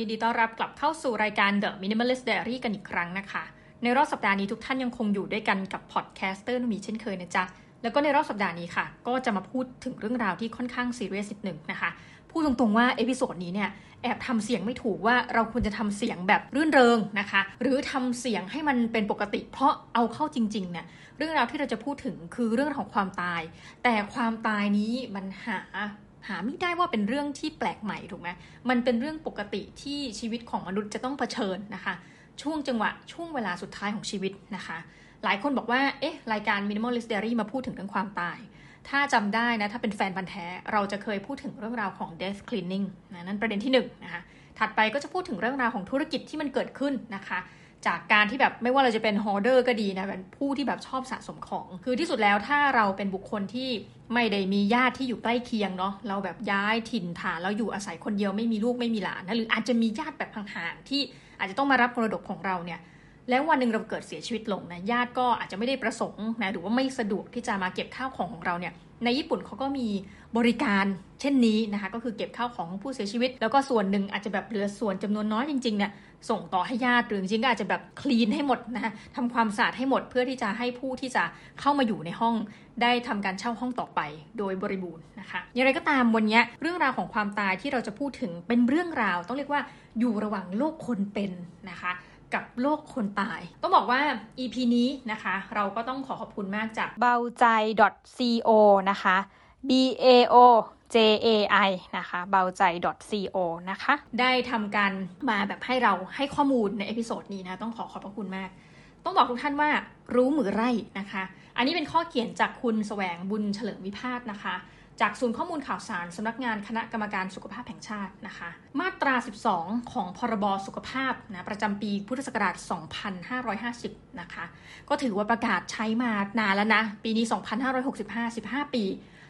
ยินดีต้อนรับกลับเข้าสู่รายการ The Minimalist Diary กันอีกครั้งนะคะ ในรอบสัปดาห์นี้ทุกท่านยังคงอยู่ด้วยกันกับ podcaster นุมีเช่นเคยนะจ๊ะ แล้วก็ในรอบสัปดาห์นี้ค่ะ ก็จะมาพูดถึงเรื่องราวที่ค่อนข้างซีเรียสนิดหนึ่งนะคะ พูดตรงๆว่า episode นี้เนี่ยแอบทำเสียงไม่ถูกว่าเราควรจะทำเสียงแบบรื่นเริงนะคะ หรือทำเสียงให้มันเป็นปกติ เพราะเอาเข้าจริงๆเนี่ยเรื่องราวที่เราจะพูดถึงคือเรื่องของความตาย แต่ความตายนี้มันหา หาไม่ได้ว่าเป็นเรื่องที่แปลกใหม่ถูกไหมมันเป็นเรื่องปกติที่ชีวิตของมนุษย์จะต้องเผชิญนะคะ ช่วงจังหวะช่วงเวลาสุดท้ายของชีวิตนะคะ หลายคนบอกว่าเอ๊ะรายการ Minimalist Diary มาพูดถึงเรื่องความตาย ถ้าจำได้นะ ถ้าเป็นแฟนพันธ์แท้ เราจะเคยพูดถึงเรื่องราวของ death cleaning นะนั่นประเด็นที่1นนะคะถัดไปก็จะพูดถึงเรื่องราวของธุรกิจที่มันเกิดขึ้นนะคะ จากการที่แบบไม่ว่าเราจะเป็นฮอร์เดอร์ก็ดีนะเป็นผู้ที่แบบชอบสะสมของ คือที่สุดแล้วถ้าเราเป็นบุคคลที่ไม่ได้มีญาติที่อยู่ใกล้เคียงเนาะเราแบบย้ายถิ่นฐานแล้วอยู่อาศัยคนเดียวไม่มีลูกไม่มีหลานนะหรืออาจจะมีญาติแบบห่างๆที่อาจจะต้องมารับมรดกของเราเนี่ยแล้ววันหนึ่งเราเกิดเสียชีวิตลงนะญาติก็อาจจะไม่ได้ประสงค์นะหรือว่าไม่สะดวกที่จะมาเก็บข้าวของของเราเนี่ย ในญี่ปุ่นเขาก็มีบริการเช่นนี้นะคะ ก็คือเก็บข้าวของผู้เสียชีวิต แล้วก็ส่วนหนึ่งอาจจะแบบเหลือส่วนจำนวนน้อยจริงๆเนี่ยส่งต่อให้ญาติหรือจริงๆก็อาจจะแบบคลีนให้หมดนะคะทำความสะอาดให้หมดเพื่อที่จะให้ผู้ที่จะเข้ามาอยู่ในห้อง ได้ทำการเช่าห้องต่อไปโดยบริบูรณ์นะคะอย่างไรก็ตามวันนี้เรื่องราวของความตายที่เราจะพูดถึงเป็นเรื่องราว ต้องเรียกว่าอยู่ระหว่างโลกคนเป็นนะคะ กับโลกคนตาย ต้องบอกว่า EP นี้นะคะ เราก็ต้องขอขอบคุณมากจากเบาใจ .co นะคะ b a o j a i นะคะเบาใจ .co นะคะ ได้ทำการมาแบบให้เราให้ข้อมูลใน episode นี้นะ ต้องขอขอบพระคุณมาก ต้องบอกทุกท่านว่ารู้มือไร่นะคะ อันนี้เป็นข้อเขียนจากคุณแสวงบุญเฉลิมวิพาทนะคะ จากศูนย์ข้อมูลข่าวสารสำนักงานคณะกรรมการสุขภาพแห่งชาตินะคะ มาตรา 12 ของพรบสุขภาพนะประจำปีพุทธศักราช 2550 นะคะ ก็ถือว่าประกาศใช้มานานแล้วนะ ปีนี้ 2565 15 ปี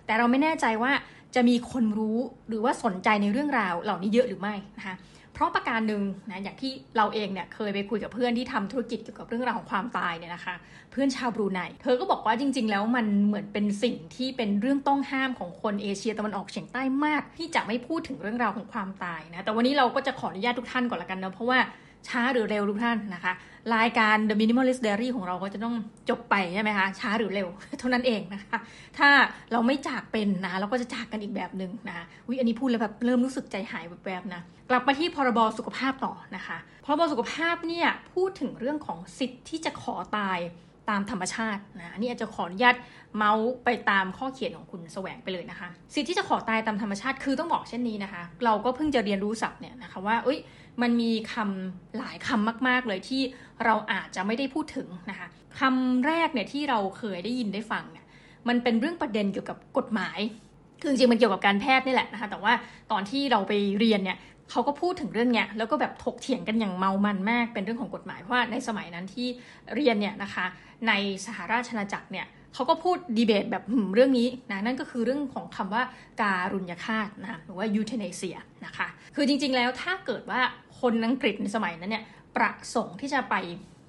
แต่เราไม่แน่ใจว่า จะมีคนรู้หรือว่าสนใจในเรื่องราวเหล่านี้เยอะหรือไม่นะคะเพราะประการหนึ่งนะอย่างที่เราเองเนี่ยเคยไปคุยกับเพื่อนที่ทำธุรกิจเกี่ยวกับเรื่องราวของความตายเนี่ยนะคะ เพื่อนชาวบรูไนเธอก็บอกว่าจริง ๆ แล้วมันเหมือนเป็นสิ่งที่เป็นเรื่องต้องห้ามของคนเอเชียตะวันออกเฉียงใต้มาก ที่จะไม่พูดถึงเรื่องราวของความตายนะแต่วันนี้เราก็จะขออนุญาตทุกท่านก่อนละกันนะเพราะว่า ช้าหรือเร็วทุกท่านนะคะ รายการ The Minimalist Diary ของเราก็จะต้องจบไปใช่ไหมคะ ช้าหรือเร็ว เท่านั้นเองนะคะ ถ้าเราไม่จากเป็นนะเราก็จะจากกันอีกแบบหนึ่งนะวิอันนี้พูดแล้วแบบเริ่มรู้สึกใจหายแบบๆนะ กลับมาที่พรบสุขภาพต่อนะคะพรบสุขภาพเนี่ยพูดถึงเรื่องของสิทธิ์ที่จะขอตายตามธรรมชาตินะนี่อาจจะขออนุญาตเมาส์ไปตามข้อเขียนของคุณแสวงไปเลยนะคะ สิทธิ์ที่จะขอตายตามธรรมชาติคือต้องบอกเช่นนี้นะคะ เราก็เพิ่งจะเรียนรู้ศัพท์เนี่ยนะคะว่าเอ้ย มันมีคำหลายคำมาก ๆ เลยที่เราอาจจะไม่ได้พูดถึงนะคะคำแรกเนี่ยที่เราเคยได้ยินได้ฟังเนี่ยมันเป็นเรื่องประเด็นเกี่ยวกับกฎหมาย คือจริงๆมันเกี่ยวกับการแพทย์นี่แหละนะคะ แต่ว่าตอนที่เราไปเรียนเนี่ยเขาก็พูดถึงเรื่องเนี้ยแล้วก็แบบถกเถียงกันอย่างเมามันมาก เป็นเรื่องของกฎหมายเพราะว่าในสมัยนั้นที่เรียนเนี่ยนะคะในสหราชอาณาจักรเนี่ย เขาก็พูดดีเบตแบบเรื่องนี้นะนั่นก็คือเรื่องของคำว่าการุญยฆาตนะหรือว่า euthanasia นะคะคือจริงๆแล้วถ้าเกิดว่าคนอังกฤษในสมัยนั้นเนี่ยประสงค์ที่จะไป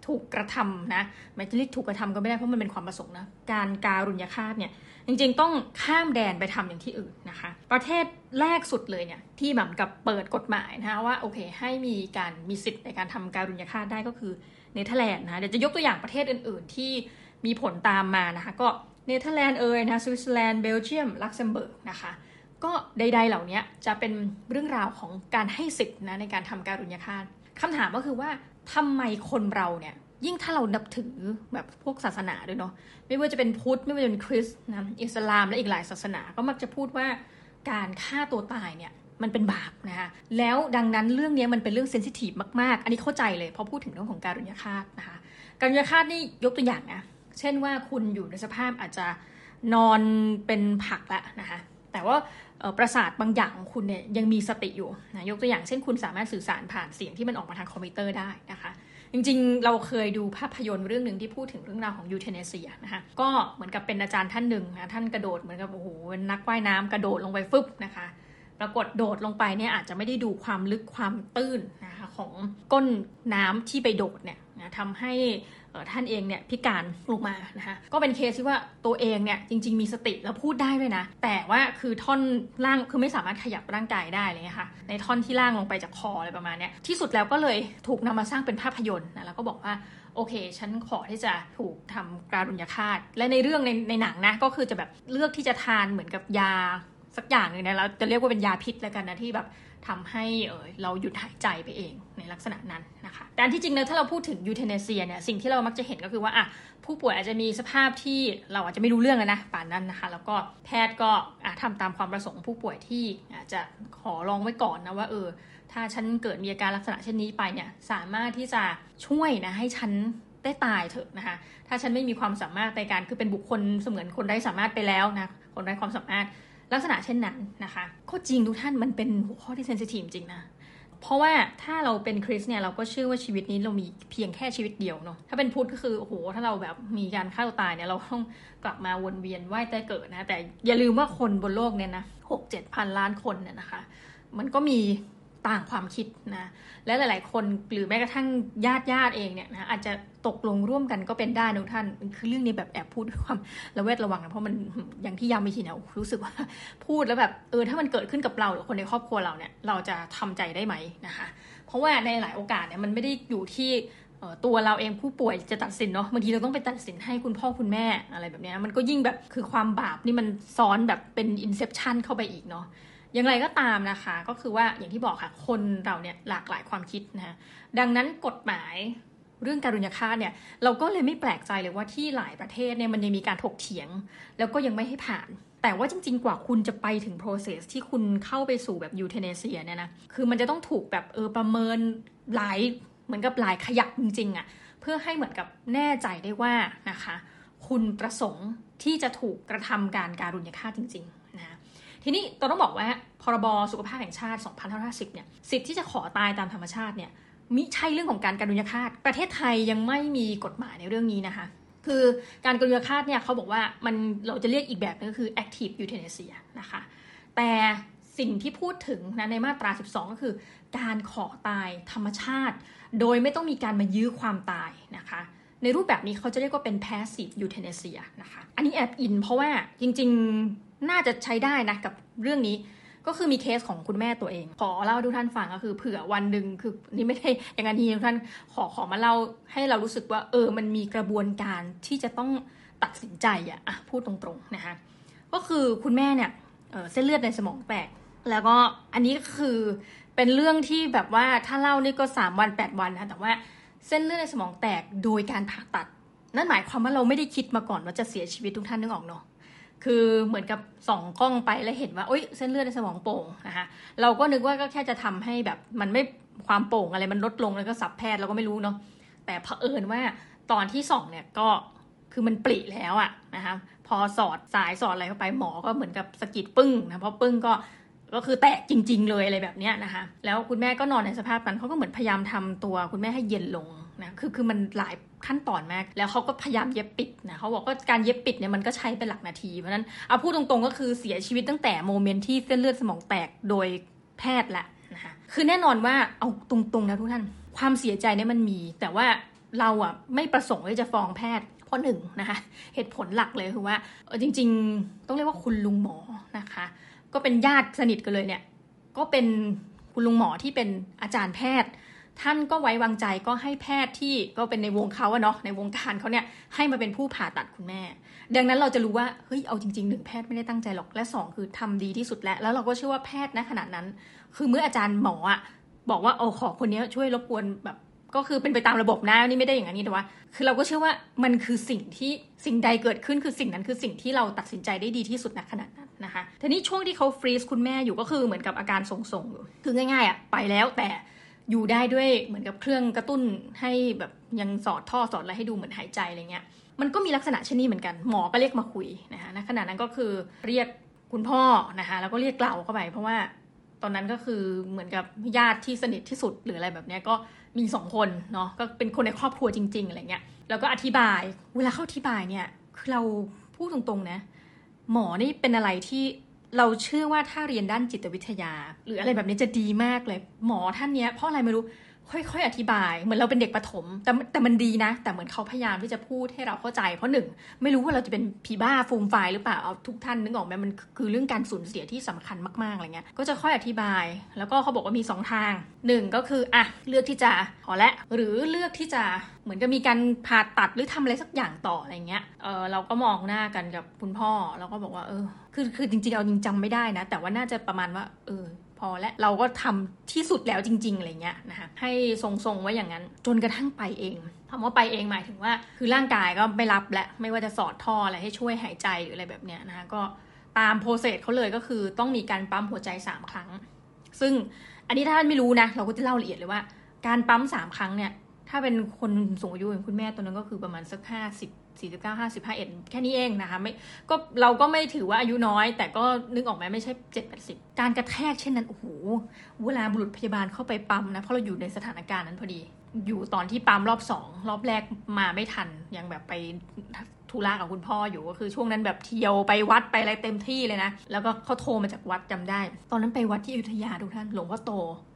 ถูกกระทำนะไม่จะเรียกถูกกระทำก็ไม่ได้เพราะมันเป็นความประสงค์นะการการุญยฆาตเนี่ยจริงๆ ต้องข้ามแดนไปทำอย่างที่อื่นนะคะ ประเทศแรกสุดเลยเนี่ยที่แบบกับเปิดกฎหมายนะคะว่าโอเคให้มีการมีสิทธิ์ในการทำการุญยฆาตได้ก็คือเนเธอร์แลนด์นะเดี๋ยวจะยกตัวอย่างประเทศอื่น ๆ ที่ มีผลตามมานะคะ ก็เนเธอร์แลนด์เอยนะสวิตเซอร์แลนด์เบลเยียมลักเซมเบิร์กนะคะ ก็ใดๆเหล่านี้จะเป็นเรื่องราวของการให้สิทธิ์นะในการทำการุญยฆาตคำถามก็คือว่าทำไมคนเราเนี่ยยิ่งถ้าเรานับถือแบบพวกศาสนาด้วยเนาะไม่ว่าจะเป็นพุทธไม่ว่าจะเป็นคริสต์นะอิสลามและอีกหลายศาสนาก็มักจะพูดว่าการฆ่าตัวตายเนี่ยมันเป็นบาปนะคะแล้วดังนั้นเรื่องนี้มันเป็นเรื่องเซนซิทีฟมาก ๆ อันนี้เข้าใจเลยพอพูดถึงเรื่องของการุญยฆาตนะคะการุญยฆาตนี่ยกตัวอย่างนะ เช่นว่าคุณอยู่ในสภาพอาจจะนอนเป็นผักละนะคะแต่ว่าประสาทบางอย่างของคุณเนี่ยยังมีสติอยู่นะยกตัวอย่างเช่นคุณสามารถสื่อสารผ่านเสียงที่มันออกมาทางคอมพิวเตอร์ได้นะคะ จริงๆ เราเคยดูภาพยนตร์เรื่องหนึ่งที่พูดถึงเรื่องราวของ euthanasia นะคะก็เหมือนกับเป็นอาจารย์ท่านหนึ่งนะท่านกระโดดเหมือนกับโอ้โหเป็นนักว่ายน้ำกระโดดลงไปฟึบนะคะปรากฏโดดลงไปเนี่ยอาจจะไม่ได้ดูความลึกความตื้นนะคะของก้นน้ำที่ไปโดดเนี่ยนะทำให้ ท่านเองเนี่ยพิการลงมานะคะก็เป็นเคสที่ว่าตัวเองเนี่ยจริง ๆ มีสติแล้วพูดได้ด้วยนะ แต่ว่าคือท่อนล่างคือไม่สามารถขยับร่างกายได้เลยค่ะในท่อนที่ล่างลงไปจากคออะไรประมาณนี้ที่สุดแล้วก็เลยถูกนำมาสร้างเป็นภาพยนตร์นะแล้วก็บอกว่าโอเค ฉันขอที่จะถูกทำการุญยฆาต และในเรื่องในในหนังนะ ก็คือจะแบบเลือกที่จะทานเหมือนกับยาสักอย่างหนึ่งนะแล้วจะเรียกว่าเป็นยาพิษแล้วกันนะที่แบบทำให้เออเราหยุดหายใจไปเอง ในลักษณะนั้นนะคะแต่ที่จริงเนะถ้าเราพูดถึงยูเทเนเซียเนี่ยสิ่งที่เรามักจะเห็นก็คือว่าอะผู้ป่วยอาจจะมีสภาพที่เราอาจจะไม่รู้เรื่องนะป่านนั้นนะคะ แล้วก็แพทย์ก็ทำตามความประสงค์ผู้ป่วยที่อาจจะขอลองไว้ก่อนนะว่าเออถ้าฉันเกิดมีอาการลักษณะเช่นนี้ไปเนี่ยสามารถที่จะช่วยนะให้ฉันได้ตายเถอะนะคะถ้าฉันไม่มีความสามารถในการคือเป็นบุคคลเสมือนคนไร้สามารถไปแล้วนะคนไร้ความสามารถลักษณะเช่นนั้นนะคะก็จริงทุกท่านมันเป็นหัวข้อที่เซนซิทีฟจริงนะ เพราะว่าถ้าเราเป็นคริสเนี่ยเราก็เชื่อว่าชีวิตนี้เรามีเพียงแค่ชีวิตเดียวเนาะถ้าเป็นพุทธก็คือโอ้โหถ้าเราแบบมีการฆ่าตัวตายเนี่ยเราต้องกลับมาวนเวียนว่ายแต่เกิดนะ แต่อย่าลืมว่าคนบนโลกเนี่ยนะหกเจ็ดพันล้านคนเนี่ยนะคะ มันก็มี ต่างความคิดนะและหลาย ๆ คนหรือแม้กระทั่งญาติญาติเองเนี่ยนะอาจจะตกลงร่วมกันก็เป็นได้นะท่าน คือเรื่องนี้แบบแอบพูดด้วยความระแวดระวังนะเพราะมันอย่างที่ย้ำไปทีเนี่ยรู้สึกว่าพูดแล้วแบบเออถ้ามันเกิดขึ้นกับเราหรือคนในครอบครัวเราเนี่ยเราจะทำใจได้ไหมนะคะเพราะว่าในหลายโอกาสเนี่ยมันไม่ได้อยู่ที่ตัวเราเองผู้ป่วยจะตัดสินเนาะบางทีเราต้องไปตัดสินให้คุณพ่อคุณแม่อะไรแบบนี้มันก็ยิ่งแบบคือความบาปนี่มันซ้อนแบบเป็น Inception เข้าไปอีกเนาะ อย่างไรก็ตามนะคะ ก็คือว่าอย่างที่บอกค่ะ คนเราเนี่ยหลากหลายความคิดนะะดังนั้นกฎหมายเรื่องการุญยฆาตเนี่ยเราก็เลยไม่แปลกใจเลยว่าที่หลายประเทศเนี่ยมันยังมีการถกเถียง แล้วก็ยังไม่ให้ผ่าน แต่ว่าจริง ๆ กว่าคุณจะไปถึง process ที่คุณเข้าไปสู่แบบ euthanasia เนี่ยนะคือมันจะต้องถูกแบบเออประเมินหลายเหมือนกับหลายขยักจริงๆอะ่ะเพื่อให้เหมือนกับแน่ใจได้ว่านะคะ คุณประสงค์ที่จะถูกกระทำการการุญยฆาตจริง ๆ นะทีนี้ต้องบอกว่า พรบสุขภาพแห่งชาติ 2550 เนี่ย สิทธิ์ที่จะขอตายตามธรรมชาติเนี่ย มิใช่เรื่องของการการุญยฆาต ประเทศไทยยังไม่มีกฎหมายในเรื่องนี้นะคะ คือการการุญยฆาตเนี่ยเขาบอกว่ามันเราจะเรียกอีกแบบนึงก็คือ active euthanasia นะคะ แต่สิ่งที่พูดถึงนะในมาตรา 12 ก็คือ การขอตายธรรมชาติ โดยไม่ต้องมีการมายื้อความตายนะคะในรูปแบบนี้เขาจะเรียกว่าเป็น passive euthanasia นะคะ อันนี้แอบอินเพราะว่าจริงๆ น่าจะใช้ได้นะกับเรื่องนี้ ก็คือมีเคสของคุณแม่ตัวเอง ขอเล่าทุกท่านฟังก็คือเผื่อวันหนึ่งคือนี่ไม่ได้อย่างนั้นทีทุกท่านขอขอมาเล่าให้เรารู้สึกว่าเออมันมีกระบวนการที่จะต้องตัดสินใจอะอะพูดตรงๆนะคะก็คือคุณแม่เนี่ยเเส้นเลือดในสมองแตก แล้วก็อันนี้ก็คือเป็นเรื่องที่แบบว่าถ้าเล่านี่ก็3วัน8วันนะแต่ว่าเส้นเลือดในสมองแตกโดยการผ่าตัด นั่นหมายความว่าเราไม่ได้คิดมาก่อนว่าจะเสียชีวิตทุกท่านนึกออกเนาะ คือเหมือนกับส่องกล้องไปแล้วเห็นว่าโอ๊ยเส้นเลือดในสมองโป่งนะคะเราก็นึกว่าก็แค่จะทำให้แบบมันไม่ความโป่งอะไรมันลดลงแล้วก็สับแพทย์เราก็ไม่รู้เนาะแต่เผอิญว่าตอนที่ส่องเนี่ยก็คือมันปริแล้วอะนะคะพอสอดสายสอดอะไรเข้าไปหมอก็เหมือนกับสกิดปึ้งนะเพราะปึ้งก็ก็คือแตกจริง ๆ เลยอะไรแบบนี้นะคะแล้วคุณแม่ก็นอนในสภาพนั้นเขาก็เหมือนพยายามทำตัวคุณแม่ให้เย็นลงนะคือคือมันหลาย ขั้นตอนมาก แล้วเขาก็พยายามเย็บปิดนะเขาบอกว่าการเย็บปิดเนี่ยมันก็ใช้เป็นหลักนาที เพราะนั้นเอาพูดตรงๆก็คือเสียชีวิตตั้งแต่โมเมนต์ที่เส้นเลือดสมองแตกโดยแพทย์แหละนะคะคือแน่นอนว่าเอาตรงๆนะทุกท่าน ความเสียใจเนี่ยมันมี แต่ว่าเราอะไม่ประสงค์ที่จะฟ้องแพทย์เพราะหนึ่งนะคะเหตุผลหลักเลยคือว่าจริง ๆ ต้องเรียกว่าคุณลุงหมอนะคะ ก็เป็นญาติสนิทกันเลยเนี่ย ก็เป็นคุณลุงหมอที่เป็นอาจารย์แพทย์ ท่านก็ไว้วางใจก็ให้แพทย์ที่ก็เป็นในวงเขาอะเนาะในวงการเขาเนี่ยให้มาเป็นผู้ผ่าตัดคุณแม่ ดังนั้นเราจะรู้ว่าเฮ้ยเอาจริงๆหนึ่งแพทย์ไม่ได้ตั้งใจหรอกและ 2 คือทำดีที่สุดแล้ว แล้วเราก็เชื่อว่าแพทย์ณขณะนั้น คือเมื่ออาจารย์หมออะบอกว่าโอ้ขอคนนี้ช่วยรบกวนแบบก็คือเป็นไปตามระบบนะนี่ไม่ได้อย่างนี้แต่ว่า คือเราก็เชื่อว่ามันคือสิ่งที่สิ่งใดเกิดขึ้นคือสิ่งนั้นคือสิ่งที่เราตัดสินใจได้ดีที่สุดณขณะนั้นนะคะทีนี้ช่วงที่เขาฟรีซคุณแม่อยู่ก็คือเหมือนกับอาการทรงๆอยู่คือง่ายๆอะไปแล้วแต่ อยู่ได้ด้วยเหมือนกับเครื่องกระตุ้นให้แบบยังสอดท่อสอดอะไรให้ดูเหมือนหายใจอะไรเงี้ย มันก็มีลักษณะเช่นนี้เหมือนกันหมอก็เรียกมาคุยนะคะณขณะนั้นก็คือเรียกคุณพ่อนะคะแล้วก็เรียกเกล่าเข้าไป เพราะว่าตอนนั้นก็คือเหมือนกับญาติที่สนิทที่สุดหรืออะไรแบบนี้ก็มีสองคนเนาะก็เป็นคนในครอบครัวจริง ๆอะไรเงี้ยแล้วก็อธิบายเวลาเข้าอธิบายเนี่ยคือเราพูดตรงๆนะหมอนี่เป็นอะไรที่ เราเชื่อว่าถ้าเรียนด้านจิตวิทยา หรืออะไรแบบนี้จะดีมากเลย หมอท่านนี้เพราะอะไรไม่รู้ ค่อยๆอธิบายเหมือนเราเป็นเด็กประถม แต่แต่มันดีนะ แต่เหมือนเขาพยายามที่จะพูดให้เราเข้าใจ เพราะหนึ่งไม่รู้ว่าเราจะเป็นผีบ้าฟูมไฟหรือเปล่าเอาทุกท่านนึกออกไหมมันคือเรื่องการสูญเสียที่สำคัญมากๆอะไรเงี้ยก็จะค่อยอธิบาย แล้วก็เขาบอกว่ามี 2 ทางหนึ่งก็คืออะเลือกที่จะพอละหรือเลือกที่จะเหมือนกับมีการผ่าตัดหรือทำอะไรสักอย่างต่ออะไรเงี้ยเออเราก็มองหน้ากันกับคุณพ่อแล้วก็บอกว่าเออคือคือจริงๆเอาจริงจำไม่ได้นะ แต่ว่าน่าจะประมาณว่าเออ อและเราก็ทำที่สุดแล้วจริง ๆอะไรเงี้ยนะคะให้ทรงๆไว้อย่างนั้น จนกระทั่งไปเองคำว่าไปเองหมายถึงว่า คือร่างกายก็ไม่รับและไม่ว่าจะสอดท่ออะไรให้ช่วยหายใจหรืออะไรแบบเนี้ยนะคะก็ตามโปรเซสเขาเลยก็คือต้องมีการปั๊มหัวใจ 3 ครั้ง ซึ่งอันนี้ถ้าท่านไม่รู้นะ เราก็จะเล่าละเอียดเลยว่า การปั๊ม 3 ครั้งเนี่ย ถ้าเป็นคนสูงอายุอย่างคุณแม่ตัวนั้นก็คือประมาณสักห้ สี่สิบเก้าห้าสิบห้าเอ็ดแค่นี้เองนะคะไม่ก็เราก็ไม่ถือว่าอายุน้อย แต่ก็นึกออกไหมไม่ใช่เจ็ดแปดสิบการกระแทกเช่นนั้น โอ้โห เวลาบุรุษพยาบาลเข้าไปปั๊มนะ เพราะเราอยู่ในสถานการณ์นั้นพอดี อยู่ตอนที่ปั๊มรอบสองรอบแรกมาไม่ทัน ยังแบบไปธุระกับคุณพ่ออยู่ก็คือช่วงนั้นแบบเที่ยวไปวัดไปอะไรเต็มที่เลยนะ แล้วก็เขาโทรมาจากวัดจำได้ ตอนนั้นไปวัดที่อยุธยาทุกท่านหลวงพ่อโต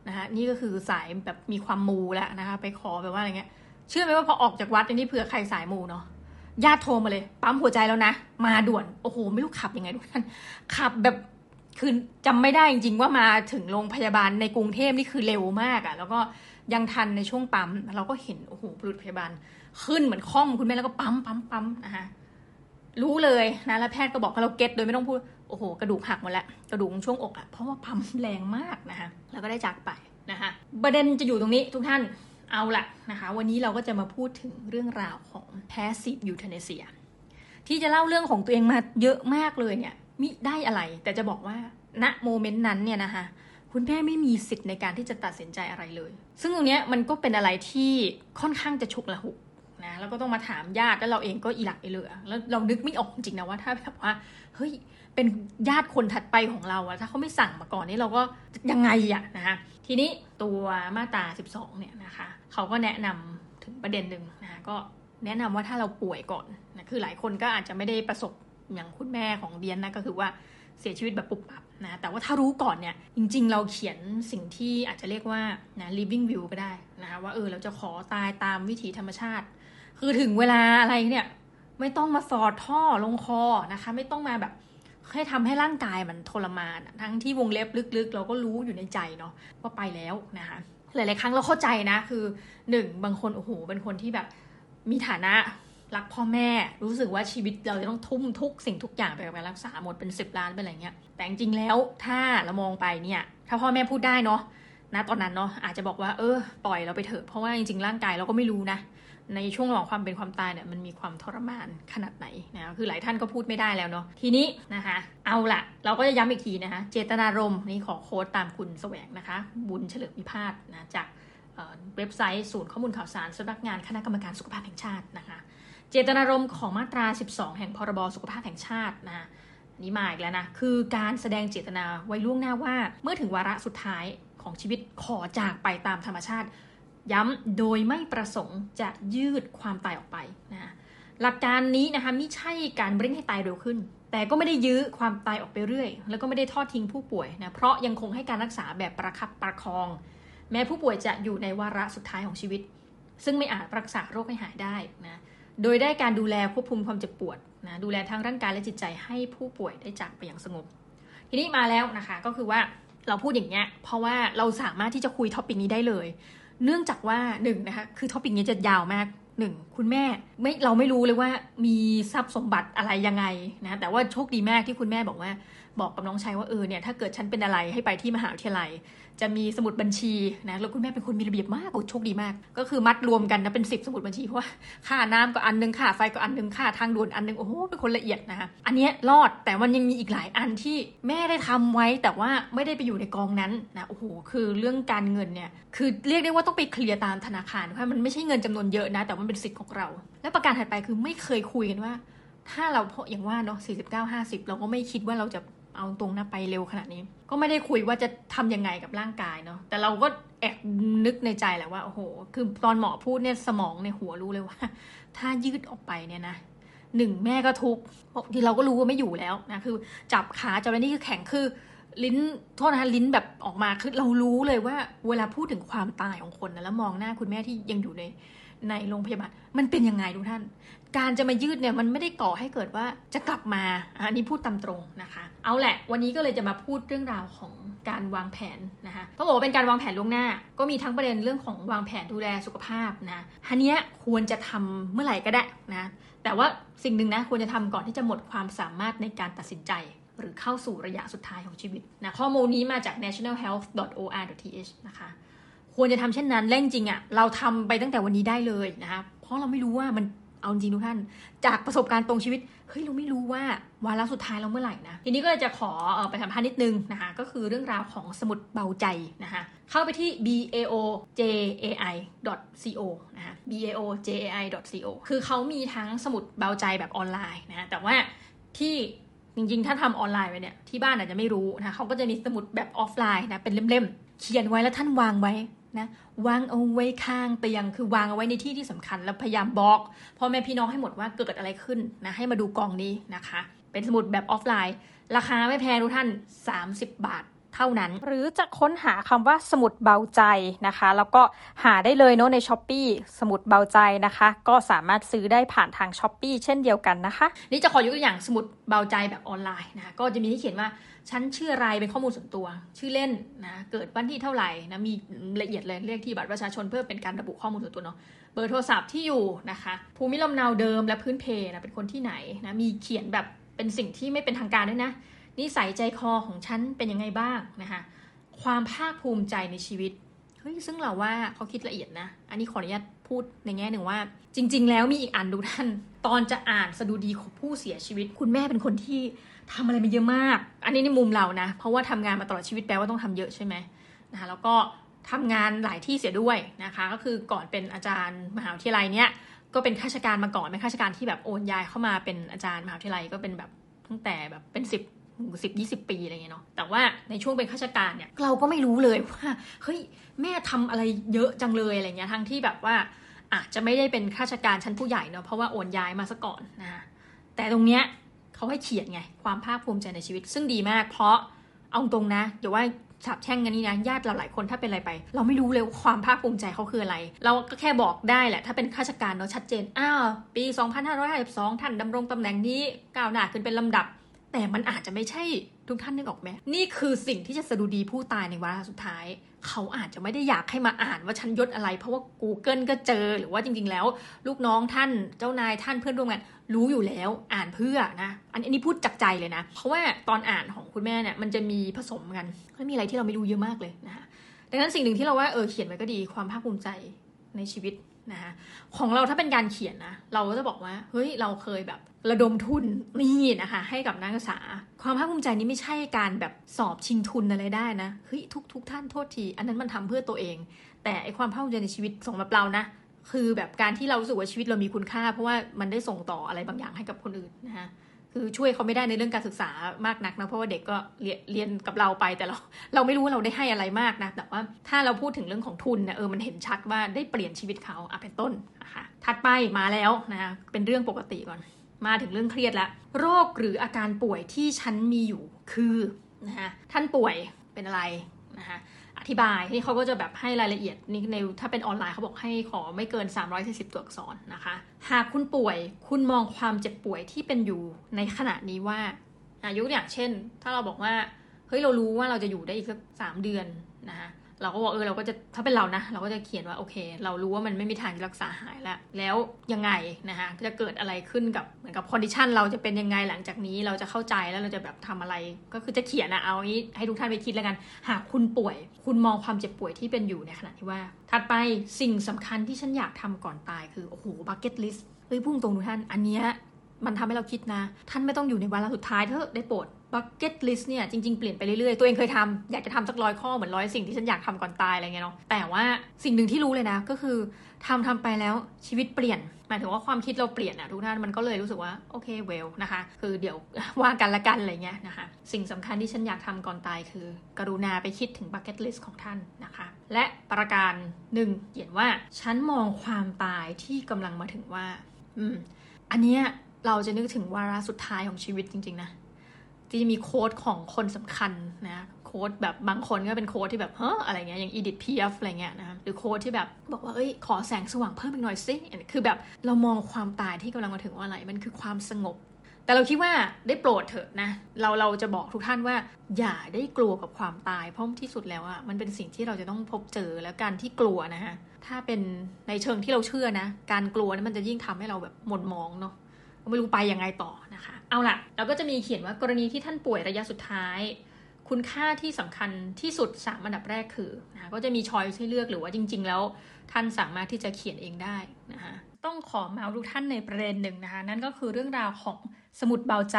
นะคะนี่ก็คือสายแบบมีความมูแล้วนะคะไปขอแบบว่าอะไรเงี้ยเชื่อไหมว่าพอออกจากวัดนี่เผื่อใครสายมูเนาะ ญาติโทรมาเลย ปั๊มหัวใจแล้วนะ มาด่วน โอ้โห ไม่รู้ขับยังไงทุกท่านขับแบบคือจำไม่ได้จริงๆว่ามาถึงโรงพยาบาลในกรุงเทพนี่คือเร็วมากอะ่ะ แล้วก็ยังทันในช่วงปั๊มเราก็เห็นโอ้โหบุรุษพยาบาล ขึ้นเหมือนคล่อมคุณแม่แล้วก็ปั๊มปั๊มปั๊มนะคะรู้เลยนะแล้วแพทย์ก็บอกเราเก็ตโดยไม่ต้องพูดโอ้โห กระดูกหักหมดแล้วกระดูกช่วงอกอะ่ะเพราะว่าปั๊มแรงมากนะคะแล้วก็ได้จากไปนะคะประเด็นจะอยู่ตรงนี้ทุกท่าน เอาละนะคะ วันนี้เราก็จะมาพูดถึงเรื่องราวของ passive euthanasia ที่จะเล่าเรื่องของตัวเองมาเยอะมากเลยเนี่ยมิได้อะไร แต่จะบอกว่าณโมเมนต์นั้นเนี่ยนะคะคุณแม่ไม่มีสิทธิ์ในการที่จะตัดสินใจอะไรเลย ซึ่งตรงนี้มันก็เป็นอะไรที่ค่อนข้างจะฉุกละหุกนะแล้วก็ต้องมาถามญาติแล้วเราเองก็อีหลักอีเหลือ แล้วเรานึกไม่ออกจริงนะว่าถ้าแบบว่าเฮ้ยเป็นญาติคนถัดไปของเราอะถ้าเขาไม่สั่งมาก่อนนี่เราก็ยังไงอะนะคะ ทีนี้ตัวมาตรา 12 เนี่ยนะคะเขาก็แนะนำถึงประเด็นหนึ่งนะคะก็แนะนำว่าถ้าเราป่วยก่อนนะคือหลายคนก็อาจจะไม่ได้ประสบอย่างคุณแม่ของเดียนนะก็คือว่าเสียชีวิตแบบปุบปับนะแต่ว่าถ้ารู้ก่อนเนี่ยจริง ๆ เราเขียนสิ่งที่อาจจะเรียกว่านะ living will ก็ได้นะคะว่าเออเราจะขอตายตามวิถีธรรมชาติ คือถึงเวลาอะไรเนี่ยไม่ต้องมาสอดท่อลงคอนะคะ ไม่ต้องมาแบบ ให้ทำให้ร่างกายมันทรมาน ทั้งที่วงเล็บลึกๆ เราก็รู้อยู่ในใจเนาะว่าไปแล้วนะคะหลายๆครั้งเราเข้าใจนะคือหนึ่งบางคนโอ้โหเป็นคนที่แบบมีฐานะรักพ่อแม่รู้สึกว่าชีวิตเราจะต้องทุ่มทุกสิ่งทุกอย่างไปกับการรักษาหมดเป็นสิบล้านเป็นอะไรเงี้ยแต่จริงแล้วถ้าเรามองไปเนี่ยถ้าพ่อแม่พูดได้เนาะนะตอนนั้นเนาะอาจจะบอกว่าเออปล่อยเราไปเถอะเพราะว่าจริงๆร่างกายเราก็ไม่รู้นะ ในช่วงระหว่างความเป็นความตายเนี่ยมันมีความทรมานขนาดไหนนะคือหลายท่านก็พูดไม่ได้แล้วเนาะทีนี้นะคะเอาละเราก็จะย้ำอีกทีนะคะเจตนารมณ์นี่ขอโค้ดตามคุณแสวงนะคะ บุญเฉลิมพิพาทนะจากเว็บไซต์ศูนย์ข้อมูลข่าวสารสำนักงานคณะกรรมการสุขภาพแห่งชาตินะคะ เจตนารมณ์ของมาตรา 12 แห่งพรบสุขภาพแห่งชาตินะนี่มาอีกแล้วนะ คือการแสดงเจตนาไว้ล่วงหน้าว่า เมื่อถึงวาระสุดท้ายของชีวิตขอจากไปตามธรรมชาติ ย้ำโดยไม่ประสงค์จะยืดความตายออกไปนะหลักการนี้นะคะไม่ใช่การเร่งให้ตายเร็วขึ้น แต่ก็ไม่ได้ยื้อความตายออกไปเรื่อย แล้วก็ไม่ได้ทอดทิ้งผู้ป่วยนะเพราะยังคงให้การรักษาแบบประคับประคอง แม้ผู้ป่วยจะอยู่ในวาระสุดท้ายของชีวิต ซึ่งไม่อาจรักษาโรคให้หายได้นะโดยได้การดูแลควบคุมความเจ็บปวดนะดูแลทั้งร่างกายและจิตใจให้ผู้ป่วยได้จากไปอย่างสงบ ทีนี้มาแล้วนะคะก็คือว่าเราพูดอย่างเงี้ยเพราะว่าเราสามารถที่จะคุยท็อปิกนี้ได้เลย เนื่องจากว่าหนึ่งนะคะคือ topic นี้จะยาวมากหนึ่งคุณแม่ไม่เราไม่รู้เลยว่ามีทรัพย์สมบัติอะไรยังไงนะแต่ว่าโชคดีมากที่คุณแม่บอกว่า บอกกับน้องชายว่าเออเนี่ยถ้าเกิดฉันเป็นอะไรให้ไปที่มหาวิทยาลัย จะมีสมุดบัญชีนะแล้วคุณแม่เป็นคนมีระเบียบมากโอ้โชคดีมาก ก็คือมัดรวมกันนะเป็นสิบสมุดบัญชีเพราะว่าค่าน้ำก็อันนึงค่าไฟก็อันนึงค่าทางด่วนอันนึงโอ้โหเป็นคนละเอียดนะคะอันนี้รอดแต่มันยังมีอีกหลายอันที่แม่ได้ทำไว้แต่ว่าไม่ได้ไปอยู่ในกองนั้นนะโอ้โหคือเรื่องการเงินเนี่ยคือเรียกได้ว่าต้องไปเคลียร์ตามธนาคารเพราะมันไม่ใช่เงินจำนวนเยอะนะ แต่มันเป็นสิทธิ์ของเรา และประการถัดไปคือไม่เคยคุยกันว่า ถ้าเราเพราะอย่างว่าเนาะ49 50เราก็ไม่คิดว่าเราจะ เอาตรงนะไปเร็วขนาดนี้ ก็ไม่ได้คุยว่าจะทํำยังไงกับร่างกายเนาะแต่เราก็แอบนึกในใจแหละว่าโอ้โห คือตอนหมอพูดเนี่ยสมองในหัวรู้เลยว่า ถ้ายืดออกไปเนี่ยนะหนึ่งแม่ก็ทุกที่เราก็รู้ว่าไม่อยู่แล้วนะคือ จับขาจับอะไรนี่คือแข็งคือลิ้นโทษนะคะลิ้นแบบออกมาคือเรารู้เลยว่า เวลาพูดถึงความตายของคนนะแล้วมองหน้าคุณแม่ที่ยังอยู่ใน ในโรงพยาบาลมันเป็นยังไงทุกท่าน การจะมายืดเนี่ยมันไม่ได้ก่อให้เกิดว่าจะกลับมาอันนี้พูดตามตรงนะคะ เอาแหละ วันนี้ก็เลยจะมาพูดเรื่องราวของการวางแผนนะคะเขาบอกว่าเป็นการวางแผนล่วงหน้า ก็มีทั้งประเด็นเรื่องของวางแผนดูแลสุขภาพนะฮันเนี้ยควรจะทำเมื่อไหร่ก็ได้นะแต่ว่าสิ่งหนึ่งนะควรจะทำก่อนที่จะหมดความสามารถในการตัดสินใจหรือเข้าสู่ระยะสุดท้ายของชีวิตนะข้อมูลนี้มาจาก nationalhealth.or.th นะคะ ควรจะทำเช่นนั้นเร่งจริงอะ่ะเราทำไปตั้งแต่วันนี้ได้เลยนะคะเพราะเราไม่รู้ว่ามันเอาจริงทุกท่าน จากประสบการณ์ตรงชีวิตเฮ้ยเราไม่รู้ว่าวาระสุดท้ายเราเมื่อไหร่นะทีนี้ก็จะขอไปสัมภาษณ์นิดนึงนะคะก็คือเรื่องราวของสมุดเบาใจนะคะเข้าไปที่ baojai.co นะคะ baojai.co คือเขามีทั้งสมุดเบาใจแบบออนไลน์นะแต่ว่าที่จริงๆ ถ้าทำออนไลน์ไปเนี่ยที่บ้านอาจจะไม่รู้นะเขาก็จะมีสมุดแบบออฟไลน์นะเป็นเล่มๆเขียนไว้แล้วท่านวางไว้ นะวางเอาไว้ข้างเตียงคือวางเอาไว้ในที่ที่สำคัญ แล้วพยายามบอกพ่อแม่พี่น้องให้หมดว่าเกิดอะไรขึ้นนะให้มาดูกองนี้นะคะ เป็นสมุดแบบออฟไลน์ ราคาไม่แพงทุกท่าน 30 บาท เท่านั้น หรือจะค้นหาคำว่าสมุดเบาใจนะคะ แล้วก็หาได้เลยเนาะใน Shopee สมุดเบาใจนะคะ ก็สามารถซื้อได้ผ่านทาง Shopee เช่นเดียวกันนะคะ นี่จะขอยกตัวอย่างสมุดเบาใจแบบออนไลน์นะก็จะมีที่เขียนว่าฉันชื่ออะไรเป็นข้อมูลส่วนตัว ชื่อเล่นนะเกิดวันที่เท่าไหร่นะมีละเอียดเลยเรียกที่บัตรประชาชนเพื่อเป็นการระบุข้อมูลส่วนตัวเนาะเบอร์โทรศัพท์ที่อยู่นะคะ ภูมิลำเนาเดิมและพื้นเพนะเป็นคนที่ไหนนะมีเขียนแบบเป็นสิ่งที่ไม่เป็นทางการด้วยนะ นิสัยใจคอของฉันเป็นยังไงบ้างนะคะความภาคภูมิใจในชีวิตเฮ้ยซึ่งเราว่าเขาคิดละเอียดนะ อันนี้ขออนุญาตพูดในแง่หนึ่งว่า จริง ๆ แล้วมีอีกอันดูท่านตอนจะอ่านสดุดีของผู้เสียชีวิต คุณแม่เป็นคนที่ทำอะไรมาเยอะมาก อันนี้ในมุมเรานะ เพราะว่าทำงานมาตลอดชีวิตแปลว่าต้องทำเยอะใช่ไหมนะคะแล้วก็ทำงานหลายที่เสียด้วยนะคะ ก็คือก่อนเป็นอาจารย์มหาวิทยาลัยเนี้ยก็เป็นข้าราชการมาก่อนเป็นข้าราชการที่แบบโอนย้ายเข้ามาเป็นอาจารย์มหาวิทยาลัยก็เป็นแบบตั้งแต่แบบเป็นสิบ สิบยี่สิบปีอะไรเงี้ยเนาะแต่ว่าในช่วงเป็นข้าราชการเนี่ยเราก็ไม่รู้เลยว่าเฮ้ยแม่ทำอะไรเยอะจังเลยอะไรเงี้ยทั้งที่แบบว่าอาจจะไม่ได้เป็นข้าราชการชั้นผู้ใหญ่เนาะเพราะว่าโอนย้ายมาซะก่อนนะแต่ตรงเนี้ยเขาให้เขียนไงความภาคภูมิใจในชีวิต ซึ่งดีมาก เพราะเอาตรงนะเดี๋ยวว่าสาบแช่งกันนี่นะญาติเราหลายคนถ้าเป็นอะไรไป เราไม่รู้เลยว่าความภาคภูมิใจเขาคืออะไร เราก็แค่บอกได้แหละ ถ้าเป็นข้าราชการเนาะชัดเจนอ้าวปี 2552 ท่านดำรงตำแหน่งนี้ก้าวหน้าขึ้นเป็นลำดับ แต่มันอาจจะไม่ใช่ทุกท่านนึกออกไหมนี่คือสิ่งที่จะสะดุดีผู้ตายในวาระสุดท้าย เขาอาจจะไม่ได้อยากให้มาอ่านว่าฉันยศอะไร เพราะว่า Google ก็เจอหรือว่าจริง ๆ แล้ว ลูกน้องท่านเจ้านายท่านเพื่อนร่วมงานรู้อยู่แล้วอ่านเพื่อนะอันนี้พูดจากใจเลยนะ เพราะว่าตอนอ่านของคุณแม่เนี่ยมันจะมีผสมกันไม่มีอะไรที่เราไม่รู้เยอะมากเลยนะคะดังนั้นสิ่งหนึ่งที่เราว่าเออเขียนไว้ก็ดีความภาคภูมิใจในชีวิต นะคะของเราถ้าเป็นการเขียนนะ เราก็จะบอกว่า เฮ้ย เราเคยแบบระดมทุนนี่นะคะ ให้กับนักศึกษา ความภาคภูมิใจนี้ไม่ใช่การแบบสอบชิงทุนอะไรได้นะเฮ้ยทุกทุกท่านโทษที อันนั้นมันทำเพื่อตัวเอง แต่ไอความภาคภูมิใจในชีวิตส่งมาเรานะคือแบบการที่เรารู้สึกว่าชีวิตเรามีคุณค่า เพราะว่ามันได้ส่งต่ออะไรบางอย่างให้กับคนอื่นนะคะ คือช่วยเขาไม่ได้ในเรื่องการศึกษามากนักนะเพราะว่าเด็กก็เรียนเรียนกับเราไปแต่เราเราไม่รู้ว่าเราได้ให้อะไรมากนะแต่ว่าถ้าเราพูดถึงเรื่องของทุนเนี่ยเออมันเห็นชัดว่าได้เปลี่ยนชีวิตเขาอะเป็นต้นนะคะถัดไปมาแล้วนะเป็นเรื่องปกติก่อน มาถึงเรื่องเครียดล้วโรคหรืออาการป่วยที่ฉันมีอยู่คือนะคะท่านป่วยเป็นอะไรนะคะ ธิบายที่เขาก็จะแบบให้รายละเอียดนี่ในถ้าเป็นออนไลน์เขาบอกให้ขอไม่เกิน 340 ตัวอักษรนะคะ หากคุณป่วยคุณมองความเจ็บป่วยที่เป็นอยู่ในขณะนี้ว่าอะไรอย่างเช่น ถ้าเราบอกว่าเฮ้ยเรารู้ว่าเราจะอยู่ได้อีกสักสามเดือนนะคะ เราก็บอกเออเราก็จะถ้าเป็นเรานะ เราก็จะเขียนว่าโอเค เรารู้ว่ามันไม่มีทางรักษาหายแล้วแล้วยังไงนะคะจะเกิดอะไรขึ้นกับเหมือนกับ condition เราจะเป็นยังไงหลังจากนี้เราจะเข้าใจแล้วเราจะแบบทำอะไร ก็คือจะเขียนอะเอางี้ให้ทุกท่านไปคิดแล้วกัน หากคุณป่วย คุณมองความเจ็บป่วยที่เป็นอยู่ในขณะที่ว่า ถัดไปสิ่งสำคัญที่ฉันอยากทำก่อนตายคือโอ้โห bucket list เฮ้ยพุ่งตรงทุกท่านอันเนี้ยมันทำให้เราคิดนะ ท่านไม่ต้องอยู่ในวาระสุดท้ายเถอะได้โปรด bucket list เนี่ยจริงๆ เปลี่ยนไปเรื่อยๆ ตัวเองเคยทำอยากจะทำสักร้อยข้อเหมือนร้อยสิ่งที่ฉันอยากทำก่อนตายอะไรเงี้ยเนาะแต่ว่าสิ่งหนึ่งที่รู้เลยนะก็คือทำทำไปแล้วชีวิตเปลี่ยน หมายถึงว่าความคิดเราเปลี่ยนอะทุกท่านมันก็เลยรู้สึกว่าโอเค well นะคะ คือเดี๋ยวว่ากันละกันอะไรเงี้ยนะคะ สิ่งสำคัญที่ฉันอยากทำก่อนตายคือ กรุณาไปคิดถึง bucket list ของท่านนะคะ และประการหนึ่งเขียนว่าฉันมองความตายที่กำลังมาถึงว่า อืม อันเนี้ยเราจะนึกถึงวาระสุดท้ายของชีวิตจริงๆนะ ที่จะมี quote ของคนสำคัญนะ quote แบบบางคนก็เป็น quote ที่แบบเฮ้ออะไรเงี้ยอย่าง Édith Piaf อะไรเงี้ยนะหรือ quote ที่แบบบอกว่าเอ้ยขอแสงสว่างเพิ่มอีกหน่อยสิคือแบบเรามองความตายที่กำลังมาถึงว่าอะไรมันคือความสงบ แต่เราคิดว่าได้โปรดเถอะนะเราเราจะบอกทุกท่านว่า อย่าได้กลัวกับความตาย เพราะที่สุดแล้วอะมันเป็นสิ่งที่เราจะต้องพบเจอแล้วการที่กลัวนะฮะถ้าเป็นในเชิงที่เราเชื่อนะ การกลัวนั้นมันจะยิ่งทำให้เราแบบหม่นมองเนาะ ไม่รู้ไปยังไงต่อนะคะ เอาล่ะเราก็จะมีเขียนว่ากรณีที่ท่านป่วยระยะสุดท้าย คุณค่าที่สำคัญที่สุดสามอันดับแรกคือนะคะก็จะมีช้อยให้เลือกหรือว่าจริง ๆ แล้ว ท่านสามารถที่จะเขียนเองได้นะคะต้องขอมาทุกท่านในประเด็นหนึ่งนะคะ นั่นก็คือเรื่องราวของสมุดเบาใจ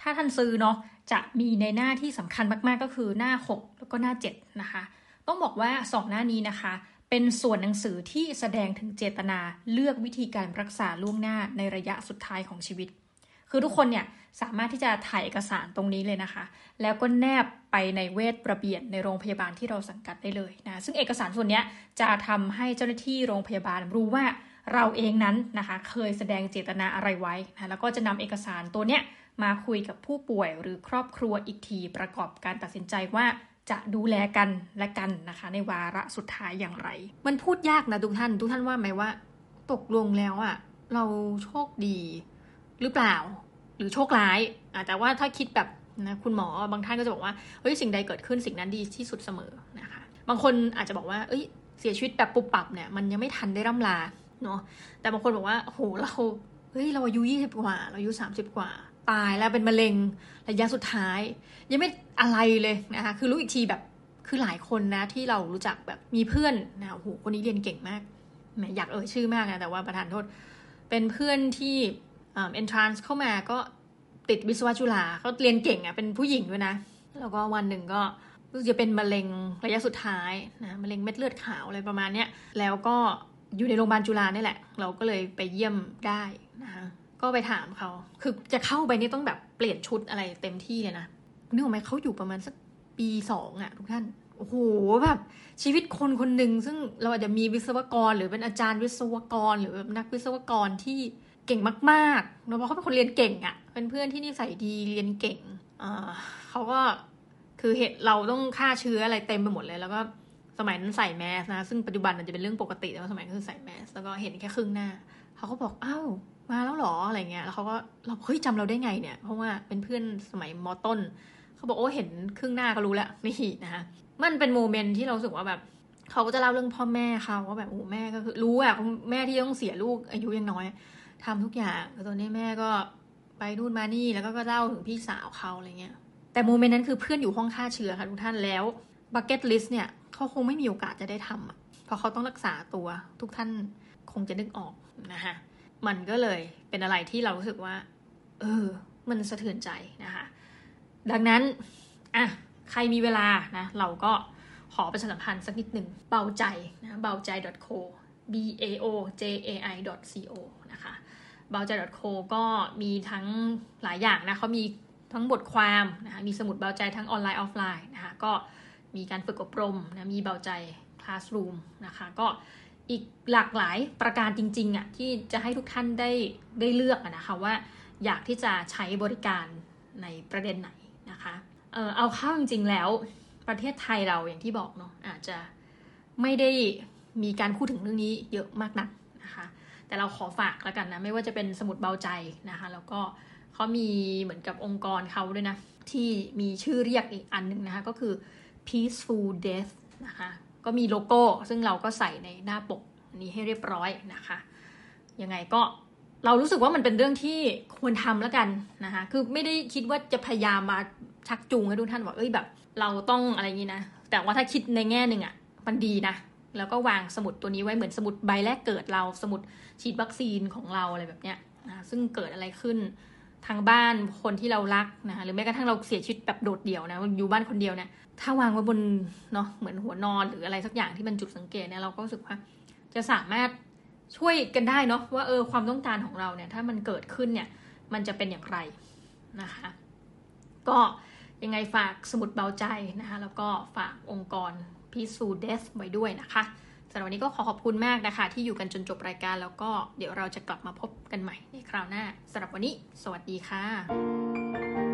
ถ้าท่านซื้อเนาะจะมีในหน้าที่สำคัญมากๆก็คือหน้า 6 แล้วก็หน้า7นะคะ ต้องบอกว่า 2 หน้านี้นะคะ เป็นส่วนหนังสือที่แสดงถึงเจตนาเลือกวิธีการรักษาล่วงหน้าในระยะสุดท้ายของชีวิต คือทุกคนเนี่ยสามารถที่จะถ่ายเอกสารตรงนี้เลยนะคะ แล้วก็แนบไปในเวทระเบียนในโรงพยาบาลที่เราสังกัดได้เลยนะซึ่งเอกสารส่วนนี้จะทำให้เจ้าหน้าที่โรงพยาบาลรู้ว่าเราเองนั้นนะคะเคยแสดงเจตนาอะไรไว้นะแล้วก็จะนำเอกสารตัวเนี้ยมาคุยกับผู้ป่วยหรือครอบครัวอีกทีประกอบการตัดสินใจว่า จะดูแลกันและกันนะคะ ในวาระสุดท้ายอย่างไร มันพูดยากนะทุกท่าน ทุกท่านว่าไหมว่า ตกลงแล้วอะเราโชคดีหรือเปล่า หรือโชคร้ายอะแต่ว่าถ้าคิดแบบนะคุณหมอบางท่านก็จะบอกว่าเฮ้ยสิ่งใดเกิดขึ้นสิ่งนั้นดีที่สุดเสมอนะคะ บางคนอาจจะบอกว่า เอ้ยเสียชีวิตแบบปุบปับเนี่ยมันยังไม่ทันได้ร่ำลาเนาะแต่บางคนบอกว่าโหเราเฮ้ยเราอายุยี่สิบกว่า เราอายุสามสิบกว่า ตายแล้วเป็นมะเร็งระยะสุดท้าย ยังไม่อะไรเลยนะคะคือรู้อีกทีแบบคือหลายคนนะที่เรารู้จักแบบมีเพื่อนนะโอ้โหคนนี้เรียนเก่งมากแหมอยากเอ่ยชื่อมากนะแต่ว่าประธานโทษ เป็นเพื่อนที่เอ็นทรานซ์เข้ามาก็ติดวิศวะจุฬาเขาเรียนเก่งอะเป็นผู้หญิงด้วยนะ แล้วก็วันหนึ่งก็รู้สึกจะเป็นมะเร็งระยะสุดท้ายนะมะเร็งเม็ดเลือดขาวอะไรประมาณเนี้ยแล้วก็อยู่ในโรงพยาบาลจุฬานี่แหละ เราก็เลยไปเยี่ยมได้นะคะ ก็ไปถามเขา คือจะเข้าไปนี่ต้องแบบเปลี่ยนชุดอะไรเต็มที่เลยนะนึกออกไหมเขาอยู่ประมาณสักปีสองอะทุกท่าน โอ้โหแบบชีวิตคนคนหนึ่งซึ่งเราอาจจะมีวิศวกร หรือเป็นอาจารย์วิศวกร หรือนักวิศวกรที่เก่งมากๆเนาะเพราะเขาเป็นคนเรียนเก่งอะเป็นเพื่อนที่นิสัยดีเรียนเก่งเขาก็คือเหตุเราต้องฆ่าเชื้ออะไรเต็มไปหมดเลย แล้วก็สมัยนั้นใส่แมสนะ ซึ่งปัจจุบันมันจะเป็นเรื่องปกติแต่ว่าสมัยนั้นคือใส่แมสแล้วก็เห็นแค่ครึ่งหน้า เขาก็บอกอ้าว มาแล้วหรออะไรเงี้ยแล้วเขาก็เราเฮ้ยจำเราได้ไงเนี่ย เพราะว่าเป็นเพื่อนสมัยมอต้นเขาบอกโอ้เห็นครึ่งหน้าก็รู้แล้วนี่นะคะมันเป็นโมเมนต์ที่เราสึกว่าแบบเขาก็จะเล่าเรื่องพ่อแม่เขาว่าแบบโอ้แม่ก็คือรู้อะแม่ที่ต้องเสียลูกอายุยังน้อยทำทุกอย่างตอนนี้แม่ก็ไปนู่นมานี่แล้วก็ก็เล่าถึงพี่สาวเขาอะไรเงี้ย แต่ moment นั้นคือเพื่อนอยู่ห้องฆ่าเชื้อค่ะทุกท่านแล้ว bucket list เนี่ยเขาคงไม่มีโอกาสจะได้ทำอะเพราะเขาต้องรักษาตัวทุกท่านคงจะนึกออกนะคะ มันก็เลยเป็นอะไรที่เรารู้สึกว่า เออ มันสะเทือนใจนะคะ ดังนั้นอะใครมีเวลานะ เราก็ขอประชาสัมพันธ์สักนิดหนึ่งเบาใจนะเบาใจ .co b a o j a i co นะคะเบาใจ .co ก็มีทั้งหลายอย่างนะเขามีทั้งบทความนะคะมีสมุดเบาใจทั้งออนไลน์ออฟไลน์นะคะก็มีการฝึกอบรมนะมีเบาใจ Classroom นะคะก็ อีกหลากหลายประการจริงๆอะ่ะที่จะให้ทุกท่านได้ได้เลือกนะคะว่าอยากที่จะใช้บริการในประเด็นไหนนะคะเออเอาเข้าจริงๆแล้ว ประเทศไทยเราอย่างที่บอกเนาะอาจจะไม่ได้มีการพูดถึงเรื่องนี้เยอะมากนักนะคะ แต่เราขอฝากแล้วกันนะไม่ว่าจะเป็นสมุดเบาใจนะคะ แล้วก็เขามีเหมือนกับองค์กรเขาด้วยนะ ที่มีชื่อเรียกอีกอันหนึ่งนะคะ ก็คือ peaceful death นะคะ ก็มีโลโก้ ซึ่งเราก็ใส่ในหน้าปกนี้ให้เรียบร้อยนะคะยังไงก็เรารู้สึกว่ามันเป็นเรื่องที่ควรทำแล้วกันนะคะคือไม่ได้คิดว่าจะพยายามมาชักจูงให้ทุกท่านบอกเอ้ยแบบ เราต้องอะไรอย่างนี้นะ แต่ว่าถ้าคิดในแง่หนึ่งอะ่ะมันดีนะ แล้วก็วางสมุดตัวนี้ไว้เหมือนสมุดใบแรกเกิดเราสมุดฉีดวัคซีนของเราอะไรแบบเนี้ยนะซึ่งเกิดอะไรขึ้น ทางบ้านคนที่เรารักนะคะหรือแม้กระทั่งเราเสียชีวิตแบบโดดเดี่ยวนะอยู่บ้านคนเดียวเนี่ยถ้าวางไว้บนเนาะเหมือนหัวนอนหรืออะไรสักอย่างที่มันจุดสังเกตเนี่ยเราก็รู้สึกว่าจะสามารถช่วยกันได้เนาะว่าเออความต้องการของเราเนี่ยถ้ามันเกิดขึ้นเนี่ยมันจะเป็นอย่างไรนะคะ ก็ยังไงฝากสมุดเบาใจนะคะแล้วก็ฝากองค์กรพิสูเดสไว้ด้วยนะคะ สำหรับวันนี้ก็ขอขอบคุณมากนะคะ ที่อยู่กันจนจบรายการแล้วก็เดี๋ยวเราจะกลับมาพบกันใหม่ในคราวหน้าสำหรับวันนี้ สวัสดีค่ะ